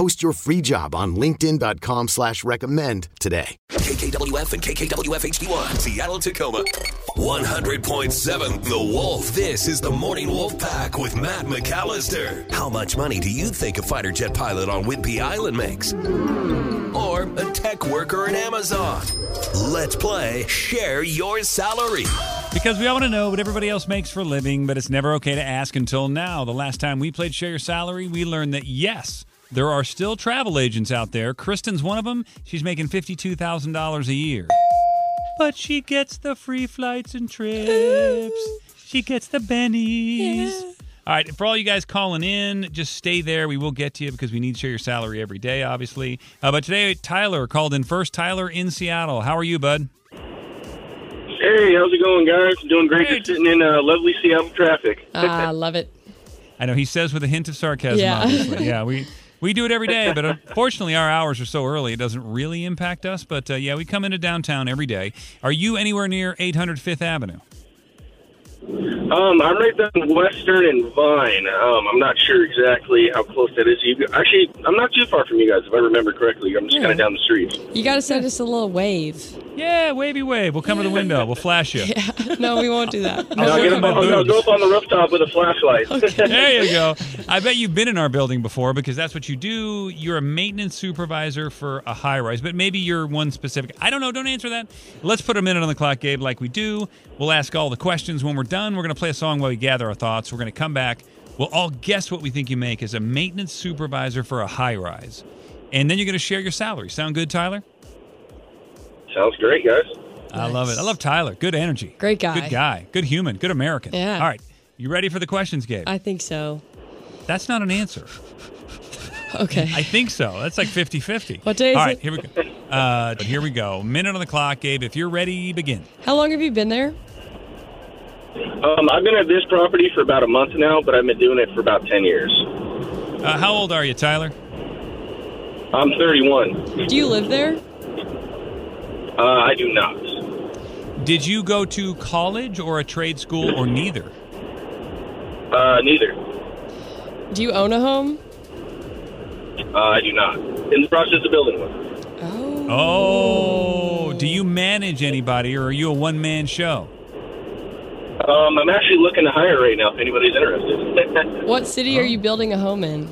Post your free job on linkedin.com slash recommend today. KKWF and KKWF HD1, Seattle, Tacoma. 100.7 The Wolf. This is the Morning Wolf Pack with Matt McAllister. How much money do you think a fighter jet pilot on Whidbey Island makes? Or a tech worker in Amazon? Let's play Share Your Salary. Because we all want to know what everybody else makes for a living, but it's never okay to ask until now. The last time we played Share Your Salary, we learned that yes, there are still travel agents out there. Kristen's one of them. She's making $52,000 a year. But she gets the free flights and trips. She gets the bennies. All right, for all you guys calling in, just stay there. We will get to you because we need to share your salary every day, obviously. Uh, but today, Tyler called in first. Tyler in Seattle. How are you, bud? Hey, how's it going, guys? Doing great. Just sitting in uh, lovely Seattle traffic. Ah, I love it. I know he says with a hint of sarcasm, Yeah. obviously. Yeah, we we do it every day, but unfortunately our hours are so early it doesn't really impact us. But uh, yeah, we come into downtown every day. Are you anywhere near 800 Fifth Avenue? Um, I'm right down Western and Vine. Um, I'm not sure exactly how close that is. You actually, I'm not too far from you guys, if I remember correctly. I'm just Yeah. kind of down the street. You got to send us a little wave. Yeah, wavy wave. We'll come to the window. We'll flash you. Yeah. No, we won't do that. I'll I'll, get up, I'll, I'll go up on the rooftop with a flashlight. There you go. I bet you've been in our building before because that's what you do. You're a maintenance supervisor for a high rise, but maybe you're one specific. I don't know. Don't answer that. Let's put a minute on the clock, Gabe, like we do. We'll ask all the questions when we're done. We're going to play a song while we gather our thoughts. We're going to come back. We'll all guess what we think you make as a maintenance supervisor for a high rise. And then you're going to share your salary. Sound good, Tyler? Sounds great, guys. I love it. I love Tyler. Good energy. Great guy. Good guy. Good human. Good American. Yeah. All right. You ready for the questions, Gabe? I think so. That's not an answer. Okay. I think so. That's like 50 50. What day is All right, it? here we go. Uh, here we go. Minute on the clock, Gabe. If you're ready, begin. How long have you been there? Um, I've been at this property for about a month now, but I've been doing it for about 10 years. Uh, how old are you, Tyler? I'm 31. Do you live there? Uh, I do not. Did you go to college or a trade school or neither? Uh, neither. Do you own a home? Uh, I do not. In the process of building one. Oh, do you manage anybody or are you a one man show? Um, I'm actually looking to hire right now if anybody's interested. What city are you building a home in?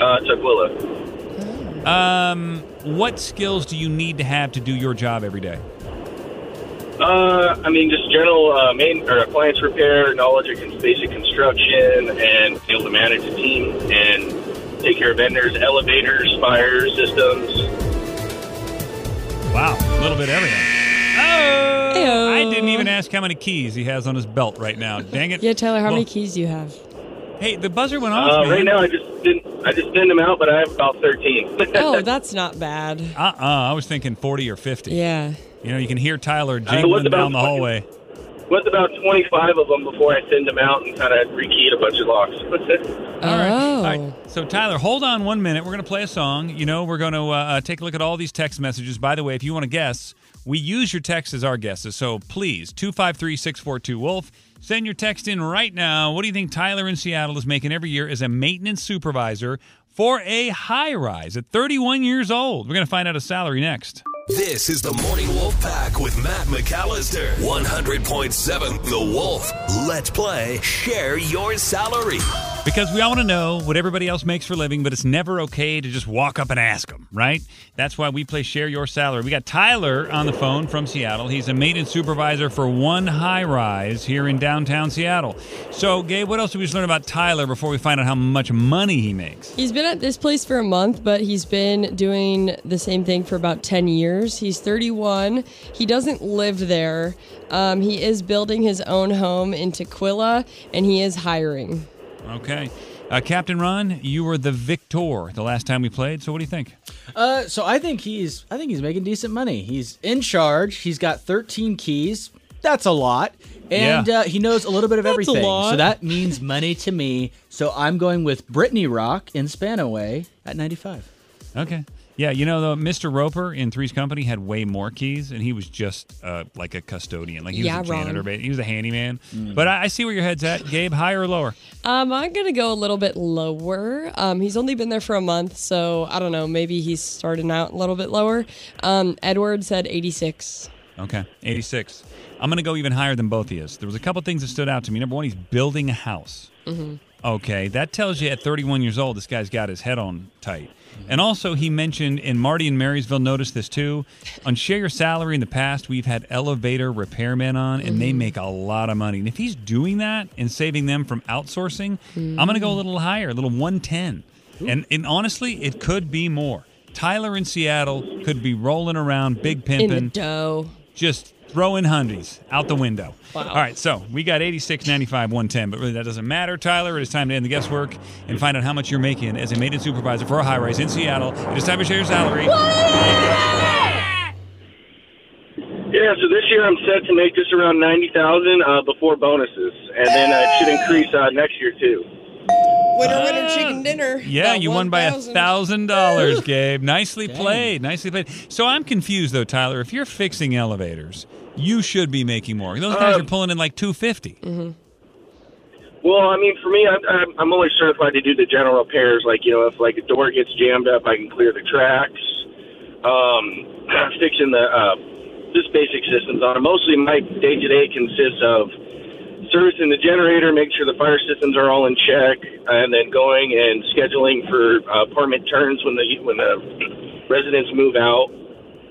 uh, Tukwila. Um, what skills do you need to have to do your job every day? Uh, I mean, just general uh, main or appliance repair, knowledge of basic construction, and be able to manage a team and take care of vendors, elevators, fire systems. Wow, a little bit of everything. Oh, Heyo. I didn't even ask how many keys he has on his belt right now. Dang it. Yeah, Tyler, how Well, many keys do you have? Hey, the buzzer went off. Uh, right now, I just didn't. I just send them out, but I have about thirteen. Oh, that's not bad. Uh-uh, I was thinking 40 or 50. Yeah. You know, you can hear Tyler Uh, jingling about down the hallway. What's about twenty-five of them before I send them out and kind of rekeyed a bunch of locks. All right. Oh. All right. So, Tyler, hold on one minute. We're going to play a song. You know, we're going to uh, uh, take a look at all these text messages. By the way, if you want to guess, we use your text as our guesses. So please, 253 642 Wolf, send your text in right now. What do you think Tyler in Seattle is making every year as a maintenance supervisor for a high rise at 31 years old? We're going to find out a salary next. This is the Morning Wolf Pack with Matt McAllister. 100.7 The Wolf. Let's play Share Your Salary. Because we all want to know what everybody else makes for living, but it's never okay to just walk up and ask them, right? That's why we play Share Your Salary. We got Tyler on the phone from Seattle. He's a maintenance supervisor for one high rise here in downtown Seattle. So, Gabe, what else did we just learn about Tyler before we find out how much money he makes? He's been at this place for a month, but he's been doing the same thing for about 10 years. He's 31. He doesn't live there. Um, he is building his own home in Tukwila, and he is hiring. Okay. Uh, Captain Ron, you were the victor the last time we played. So, what do you think? Uh, so I think he's I think he's making decent money. He's in charge. He's got 13 keys. That's a lot. And Yeah. uh, he knows a little bit of That's a everything. lot. So that means money to me. So I'm going with Brittany Rock in Spanaway at 95. Okay. Yeah, you know, though, Mr. Roper in Three's Company had way more keys, and he was just uh, like a custodian. Like he Yeah, was a janitor. Ron. ba- He was a handyman. But I, I see where your head's at. Gabe, higher or lower? Um, I'm gonna go a little bit lower. Um, he's only been there for a month, so I don't know. Maybe he's starting out a little bit lower. Um, Edward said 86. Okay, 86. I'm going to go even higher than both of you. There was a couple things that stood out to me. Number one, he's building a house. Okay, that tells you at 31 years old, this guy's got his head on tight. And also, he mentioned, and Marty and Marysville noticed this too. On Share Your Salary in the past, we've had elevator repairmen on, and they mm-hmm. make a lot of money. And if he's doing that and saving them from outsourcing, I'm going to go a little higher, a little 110. And, and honestly, it could be more. Tyler in Seattle could be rolling around, big In the pimping, dough. Just throwing hundies out the window. Wow. All right, so we got 86, 95, 110, but really that doesn't matter, Tyler. It is time to end the guesswork and find out how much you're making as a maintenance supervisor for a high rise in Seattle. It is time to share your salary. Yeah, so this year I'm set to make just around ninety thousand uh, before bonuses, and then uh, it should increase uh, next year too. Winner, winner, chicken dinner. Yeah, About you won by a 1,000. dollars, Gabe. Nicely played. Nicely played. So I'm confused though, Tyler. If you're fixing elevators, you should be making more. Those guys Um, are pulling in like two fifty. Well, I mean, for me, I'm, I'm- I'm only certified to do the general repairs. Like, you know, if like a door gets jammed up, I can clear the tracks. Um, fixing the uh, just basic systems on it. Mostly, my day to day consists of servicing the generator, making sure the fire systems are all in check, and then going and scheduling for uh, apartment turns when the when the residents move out.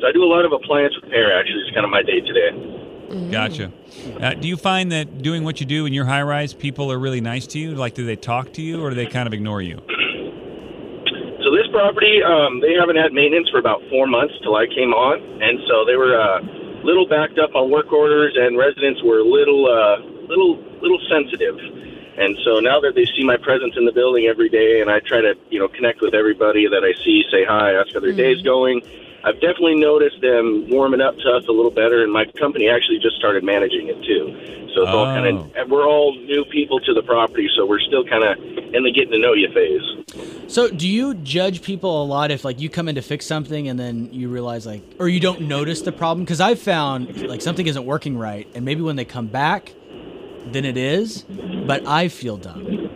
So I do a lot of appliance repair. Actually, it's kind of my day to day. Gotcha. Uh, do you find that doing what you do in your high rise, people are really nice to you? Like, do they talk to you, or do they kind of ignore you? So this property, um, they haven't had maintenance for about four months till I came on, and so they were uh, little backed up on work orders, and residents were a little, uh, little, little sensitive. And so now that they see my presence in the building every day, and I try to, you know, connect with everybody that I see, say hi, ask how their day's mm-hmm. going. I've definitely noticed them warming up to us a little better, and my company actually just started managing it too. So it's all kind Oh. of we're all new people to the property, so we're still kind of in the getting to know you phase. So do you judge people a lot if like you come in to fix something and then you realize like or you don't notice the problem? Because I've found like something isn't working right, and maybe when they come back, then it is, but I feel dumb.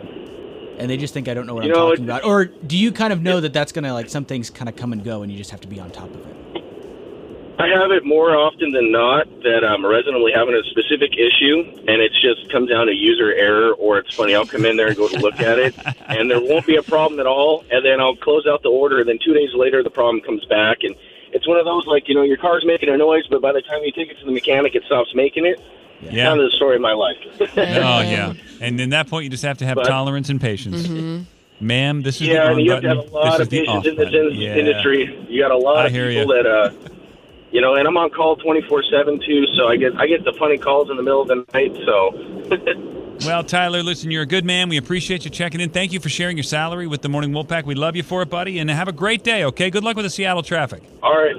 And they just think I don't know what You I'm know, talking about. Or do you kind of know that that's gonna like some things kind of come and go, and you just have to be on top of it? I have it more often than not that I'm resident will having a specific issue, and it's just comes down to user error, or it's funny, I'll come in there and go to look at it, and there won't be a problem at all, and then I'll close out the order, and then two days later the problem comes back, and it's one of those like you know your car's making a noise, but by the time you take it to the mechanic, it stops making it. Yeah. Kind of the story of my life. Oh, yeah. And in that point, you just have to have But- tolerance and patience. Ma'am, this is yeah, the and on you have to button. have a lot this of is patience in this in- Yeah. industry. You got a lot I of people ya. that, uh, you know, and I'm on call 24 seven too, so I get I get the funny calls in the middle of the night. So Well, Tyler, listen, you're a good man. We appreciate you checking in. Thank you for sharing your salary with the Morning Wolfpack. We love you for it, buddy, and have a great day, okay? Good luck with the Seattle traffic. all right,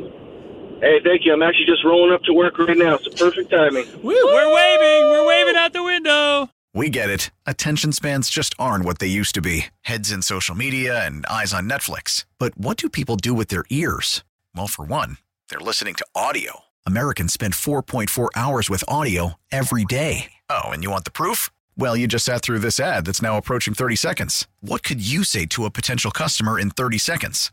hey, thank you. I'm actually just rolling up to work right now. It's the perfect timing. We're waving. We're waving out the window. We get it. Attention spans just aren't what they used to be heads in social media and eyes on Netflix. But what do people do with their ears? Well, for one, they're listening to audio. Americans spend 4.4 hours with audio every day. Oh, and you want the proof? Well, you just sat through this ad that's now approaching 30 seconds. What could you say to a potential customer in 30 seconds?